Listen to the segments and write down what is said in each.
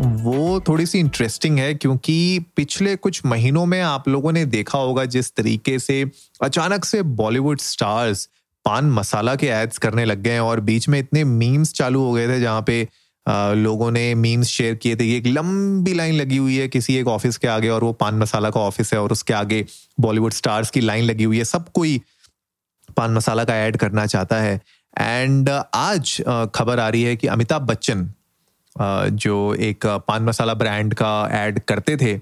वो थोड़ी सी इंटरेस्टिंग है क्योंकि पिछले कुछ महीनों में आप लोगों ने देखा होगा जिस तरीके से अचानक से बॉलीवुड स्टार्स पान मसाला के एड्स करने लग गए हैं और बीच में इतने मीम्स चालू हो गए थे जहाँ पे आ, लोगों ने मीम्स शेयर किए थे एक लंबी लाइन लगी हुई है किसी एक ऑफ़िस के आगे और वो पान मसाला का ऑफ़िस है और उसके आगे बॉलीवुड स्टार्स की लाइन लगी हुई है। सब कोई पान मसाला का ऐड करना चाहता है। एंड आज खबर आ रही है कि अमिताभ बच्चन जो एक पान मसाला ब्रांड का एड करते थे,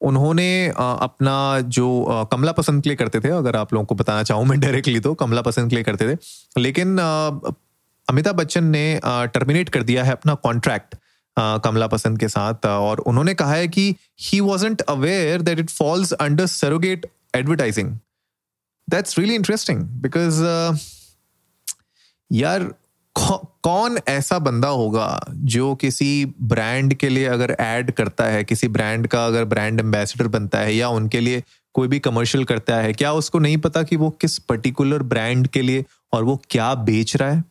उन्होंने अपना जो कमला पसंद के लिए करते थे, अगर आप लोगों को बताना चाहूँ मैं डायरेक्टली तो कमला पसंद के लिए करते थे। लेकिन अमिताभ बच्चन ने टर्मिनेट कर दिया है अपना कॉन्ट्रैक्ट कमला पसंद के साथ। और उन्होंने कहा है कि he wasn't aware that it falls under surrogate advertising that's really interesting because यार कौन ऐसा बंदा होगा जो किसी ब्रांड के लिए अगर ऐड करता है किसी ब्रांड का अगर ब्रांड एम्बेसडर बनता है या उनके लिए कोई भी कमर्शियल करता है क्या उसको नहीं पता कि वो किस पर्टिकुलर ब्रांड के लिए और वो क्या बेच रहा है?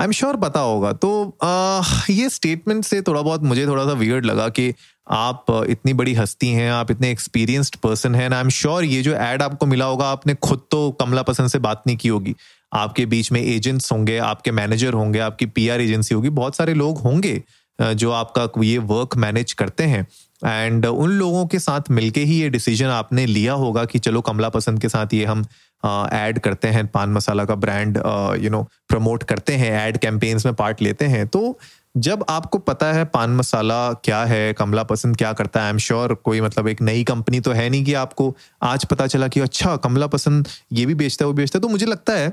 आई एम श्योर पता होगा। तो आ, ये स्टेटमेंट से थोड़ा बहुत मुझे थोड़ा सा वियर्ड लगा कि आप इतनी बड़ी हस्ती हैं आप इतने एक्सपीरियंस्ड पर्सन हैं आई एम श्योर ये जो एड आपको मिला होगा आपने खुद तो कमला पसंद से बात नहीं की होगी। आपके बीच में एजेंट्स होंगे, आपके मैनेजर होंगे, आपकी पीआर एजेंसी होगी, बहुत सारे लोग होंगे जो आपका ये वर्क मैनेज करते हैं। एंड उन लोगों के साथ मिलके ही ये डिसीज़न आपने लिया होगा कि चलो कमला पसंद के साथ ये हम ऐड करते हैं, पान मसाला का ब्रांड यू नो प्रमोट करते हैं एड कैंपेन्स में पार्ट लेते हैं। तो जब आपको पता है पान मसाला क्या है, कमला पसंद क्या करता है आई एम श्योर कोई मतलब एक नई कंपनी तो है नहीं कि आपको आज पता चला कि अच्छा कमला पसंद ये भी बेचता है, वो बेचता है तो मुझे लगता है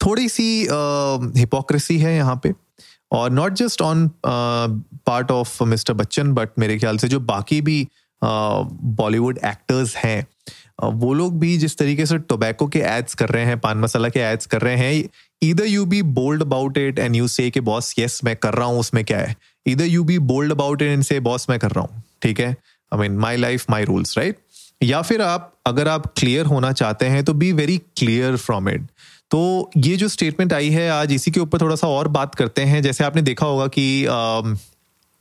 थोड़ी सी हिपोक्रेसी है यहाँ पे और not just on part of mister Bachchan but मेरे ख्याल से जो बाकी भी बॉलीवुड एक्टर्स हैं वो लोग भी जिस तरीके से टोबैको के एड्स कर रहे हैं, पान मसाला के एड्स कर रहे हैं इधर you be bold about it and you say कि बॉस यस मैं कर रहा हूँ, उसमें क्या है? इधर you be bold about it and say boss मैं कर रहा हूँ, ठीक है? I mean my life my rules right या फिर आप, अगर आप क्लियर होना चाहते हैं तो be very clear from it तो ये जो स्टेटमेंट आई है, आज इसी के ऊपर थोड़ा सा और बात करते हैं। जैसे आपने देखा होगा कि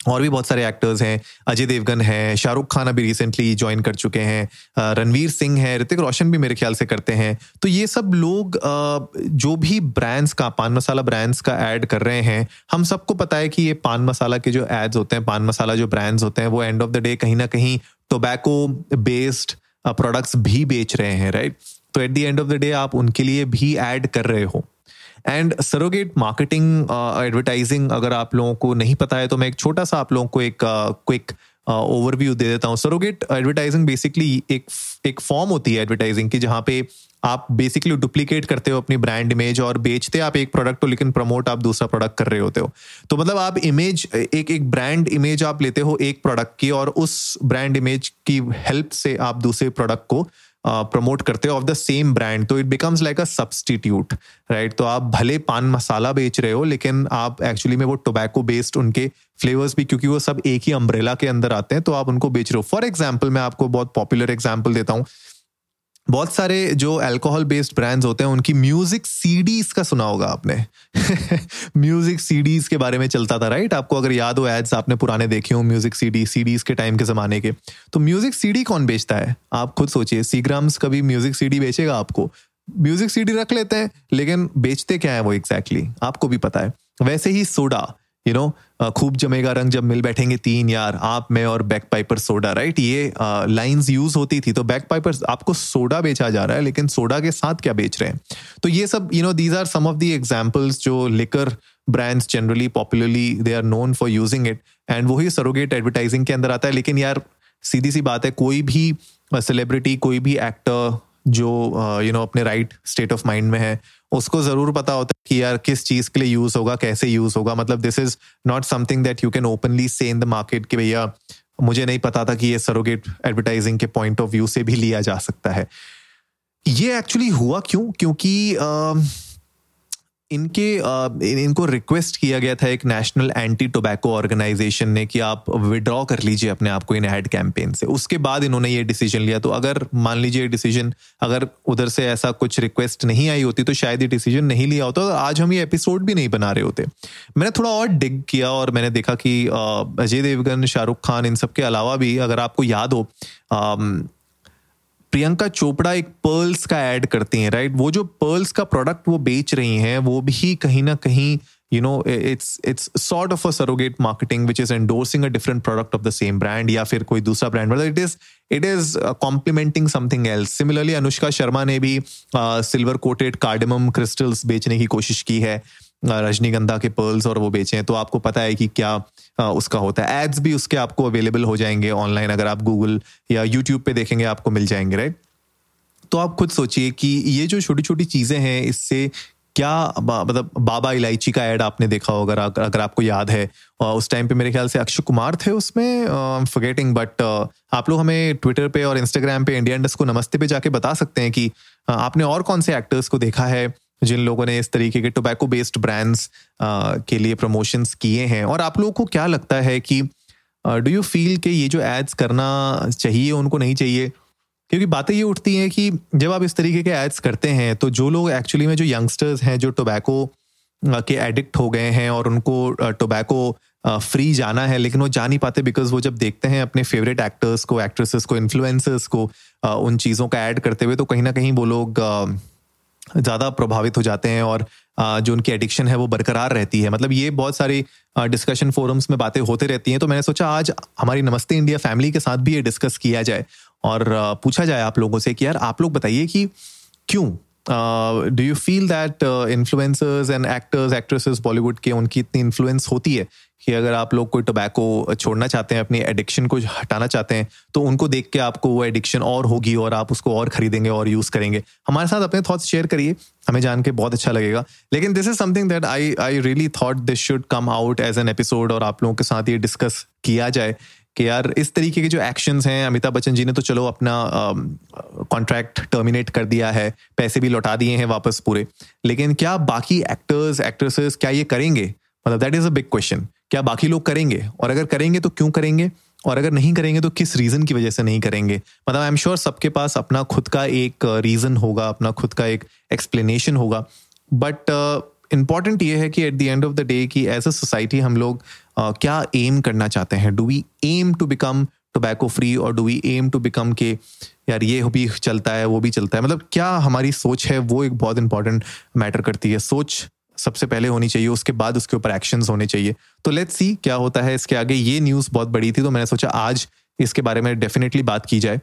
और भी बहुत सारे एक्टर्स हैं। अजय देवगन है, शाहरुख खान अभी रिसेंटली ज्वाइन कर चुके हैं। रणवीर सिंह है, ऋतिक रोशन भी मेरे ख्याल से करते हैं। तो ये सब लोग जो भी ब्रांड्स का, पान मसाला ब्रांड्स का ऐड कर रहे हैं, हम सबको पता है कि ये पान मसाला के जो एड्स होते हैं, पान मसाला जो ब्रांड्स होते हैं, वो एंड ऑफ़ द डे कहीं ना कहीं टोबैको बेस्ड प्रोडक्ट्स भी बेच रहे हैं राइट तो at the end of the day आप उनके लिए भी ऐड कर रहे हो। एंड सरोगेट मार्केटिंग एडवर्टाइजिंग अगर आप लोगों को नहीं पता है तो मैं एक छोटा सा आप लोगों को एक क्विक uh, ओवरव्यू uh, दे देता हूँ। सरोगेट एडवर्टाइजिंग बेसिकली एक एक फॉर्म होती है एडवर्टाइजिंग की जहाँ पे आप बेसिकली डुप्लीकेट करते हो अपनी ब्रांड इमेज और बेचते आप एक प्रोडक्ट हो लेकिन प्रमोट आप दूसरा प्रोडक्ट कर रहे होते हो। तो मतलब आप इमेज एक एक ब्रांड इमेज आप लेते हो एक प्रोडक्ट की और उस ब्रांड इमेज की हेल्प से आप दूसरे प्रोडक्ट को प्रमोट करते हो ऑफ़ द सेम ब्रांड तो it becomes like a substitute right तो आप भले पान मसाला बेच रहे हो, लेकिन आप एक्चुअली में वो टोबैको बेस्ड उनके फ्लेवर्स भी, क्योंकि वो सब एक ही अम्ब्रेला के अंदर आते हैं तो आप उनको बेच रहे हो। फॉर एग्ज़ाम्पल मैं आपको बहुत पॉपुलर एग्ज़ाम्पल देता हूँ। बहुत सारे जो अल्कोहल बेस्ड ब्रांड्स होते हैं, उनकी म्यूज़िक सीडीज का सुना होगा आपने। म्यूज़िक सीडीज के बारे में चलता था राइट आपको अगर याद हो एड्स आपने पुराने देखे हो म्यूज़िक सीडी सीडीज के टाइम के जमाने के। तो म्यूज़िक सीडी कौन बेचता है? आप खुद सोचिए सीग्राम्स कभी म्यूज़िक सीडी बेचेगा आपको। म्यूज़िक सीडी रख लेते हैं, लेकिन बेचते क्या है वो एग्जैक्टली exactly? आपको भी पता है। वैसे ही सोडा यू नो खूब जमेगा रंग जब मिल बैठेंगे तीन यार, आप, मैं और बैक पाइपर सोडा राइट ये लाइंस यूज़ होती थी तो बैक पाइपर आपको सोडा बेचा जा रहा है, लेकिन सोडा के साथ क्या बेच रहे हैं? तो ये सब you know these are some of the examples जो liquor brands generally popularly they are known for using it and वही सरोगेट एडवर्टाइजिंग के अंदर आता है, लेकिन यार, सीधी सी बात है, कोई भी सेलिब्रिटी कोई भी एक्टर जो यू नो अपने राइट स्टेट ऑफ़ माइंड में है उसको ज़रूर पता होता है कि यार किस चीज़ के लिए यूज़ होगा, कैसे यूज़ होगा। मतलब this is not something that you can openly say in the market कि भैया, मुझे नहीं पता था कि ये सरोगेट एडवर्टाइजिंग के पॉइंट ऑफ़ व्यू से भी लिया जा सकता है। ये एक्चुअली हुआ क्यों? क्योंकि इनके इनको रिक्वेस्ट किया गया था एक नेशनल एंटी टोबैको ऑर्गेनाइजेशन ने कि आप विड्रॉ कर लीजिए अपने आप को इन एड कैंपेन से। उसके बाद इन्होंने ये डिसीज़न लिया। तो अगर मान लीजिए डिसीज़न अगर उधर से ऐसा कुछ रिक्वेस्ट नहीं आई होती तो शायद ये डिसीज़न नहीं लिया होता। तो आज हम ये एपिसोड भी नहीं बना रहे होते। मैंने थोड़ा और डिग किया और मैंने देखा कि अजय देवगन, शाहरुख खान इन सब के अलावा भी अगर आपको याद हो प्रियंका चोपड़ा एक पर्ल्स का ऐड करती हैं राइट वो जो पर्ल्स का प्रोडक्ट वो बेच रही हैं, वो भी कहीं ना कहीं, you know it's it's sort of a surrogate marketing, which is endorsing a different product of the same brand या फिर कोई दूसरा ब्रांड मतलब it is it is complementing something else similarly Anushka Sharma ने भी सिल्वर कोटेड कार्डिमम क्रिस्टल्स बेचने की कोशिश की है। रजनीगंधा के पर्ल्स और वो बेचे तो आपको पता है कि क्या उसका होता है। एड्स भी उसके आपको अवेलेबल हो जाएँगे ऑनलाइन अगर आप गूगल या यूट्यूब पे देखेंगे आपको मिल जाएँगे राइट तो आप खुद सोचिए कि ये जो छोटी छोटी चीज़ें हैं इससे क्या मतलब बाबा इलायची का ऐड आपने देखा होगा अगर, अगर आपको याद है। उस टाइम पे मेरे ख्याल से अक्षय कुमार थे उसमें फॉरगेटिंग बट आप लोग हमें ट्विटर पे और इंस्टाग्राम पे इंडिया इंडस्ट को नमस्ते पे जाके बता सकते हैं कि आपने और कौन से एक्टर्स को देखा है जिन लोगों ने इस तरीके के टोबैको बेस्ड ब्रांड्स के लिए प्रमोशंस किए हैं। और आप लोगों को क्या लगता है कि डू यू फील कि ये जो एड्स करना चाहिए, उनको नहीं चाहिए? क्योंकि बातें ये उठती हैं कि जब आप इस तरीके के एड्स करते हैं तो जो लोग एक्चुअली में जो यंगस्टर्स हैं, जो टोबैको के एडिक्ट हो गए हैं और उनको टोबैको फ्री जाना है, लेकिन वो जा नहीं पाते बिकॉज़ वो जब देखते हैं अपने फेवरेट एक्टर्स को एक्ट्रेसेस को इन्फ्लुएंसर्स को उन चीज़ों का ऐड करते हुए तो कहीं ना कहीं वो लोग ज़्यादा प्रभावित हो जाते हैं और जो उनकी एडिक्शन है वो बरकरार रहती है। मतलब ये बहुत सारी डिस्कशन फोरम्स में बातें होते रहती हैं। तो मैंने सोचा आज हमारी नमस्ते इंडिया फैमिली के साथ भी ये डिस्कस किया जाए और पूछा जाए आप लोगों से कि यार आप लोग बताइए कि क्यों do you feel that influencers and actors actresses Bollywood के उनकी इतनी इन्फ्लुएंस होती है? कि अगर आप लोग कोई टोबैको छोड़ना चाहते हैं, अपनी एडिक्शन को हटाना चाहते हैं तो उनको देख के आपको वो एडिक्शन और होगी और आप उसको और खरीदेंगे और यूज़ करेंगे। हमारे साथ अपने थॉट्स शेयर करिए, हमें जान के बहुत अच्छा लगेगा। लेकिन this is something that I I really thought this should come out as an episode और आप लोगों के साथ ये डिस्कस किया जाए कि यार, इस तरीके के जो एक्शंस हैं, अमिताभ बच्चन जी ने तो चलो अपना कॉन्ट्रैक्ट टर्मिनेट कर दिया है, पैसे भी लौटा दिए हैं वापस पूरे। लेकिन क्या बाकी एक्टर्स एक्ट्रेसेस क्या ये करेंगे? मतलब that is a big question क्या बाकी लोग करेंगे? और अगर करेंगे तो क्यों करेंगे? और अगर नहीं करेंगे तो किस रीजन की वजह से नहीं करेंगे? मतलब आई एम श्योर सबके पास अपना खुद का एक रीजन होगा अपना खुद का एक एक्सप्लेनेशन होगा। बट इंपॉर्टेंट ये है कि at the end of the day कि एज अ सोसाइटी हम लोग uh, क्या एम करना चाहते हैं? Do we aim to become tobacco free और do we aim to become के यार ये भी चलता है वो भी चलता है। मतलब क्या हमारी सोच है वो एक बहुत इंपॉर्टेंट मैटर करती है। सोच सबसे पहले होनी चाहिए, उसके बाद उसके ऊपर एक्शन होने चाहिए। तो लेट्स सी क्या होता है, इसके आगे ये न्यूज़ बहुत बड़ी थी तो मैंने सोचा आज इसके बारे में डेफिनेटली बात की जाए।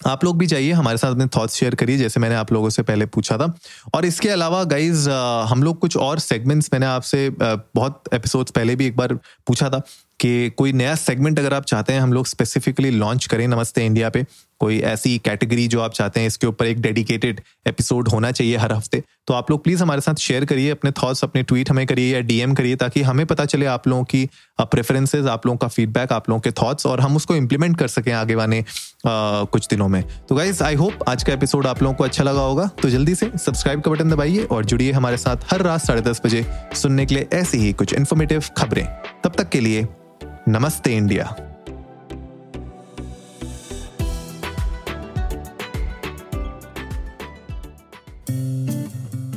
आप लोग भी जाइए, हमारे साथ अपने थॉट्स शेयर करिए, जैसे मैंने आप लोगों से पहले पूछा था। और इसके अलावा गाइज़ हम लोग कुछ और सेगमेंट्स मैंने आपसे बहुत एपिसोड्स पहले भी एक बार पूछा था कि कोई नया सेगमेंट अगर आप चाहते हैं, हम लोग स्पेसिफिकली लॉन्च करें नमस्ते इंडिया पे कोई ऐसी कैटेगरी जो आप चाहते हैं, इसके ऊपर एक डेडिकेटेड एपिसोड होना चाहिए हर हफ़्ते तो आप लोग प्लीज़ हमारे साथ शेयर करिए अपने थॉट्स अपने ट्वीट हमें करिए या डीएम करिए, ताकि हमें पता चले आप लोगों की प्रेफरेंसेज आप लोगों का फीडबैक आप लोगों के थॉट्स और हम उसको इम्प्लीमेंट कर सकें आगे वाले कुछ दिनों में। तो गाइज़ आई होप आज का एपिसोड आप लोगों को अच्छा लगा होगा। तो जल्दी से सब्सक्राइब का बटन दबाइए और जुड़िए हमारे साथ हर रात साढ़े दस बजे सुनने के लिए ऐसी ही कुछ इन्फॉर्मेटिव खबरें। तब तक के लिए नमस्ते इंडिया।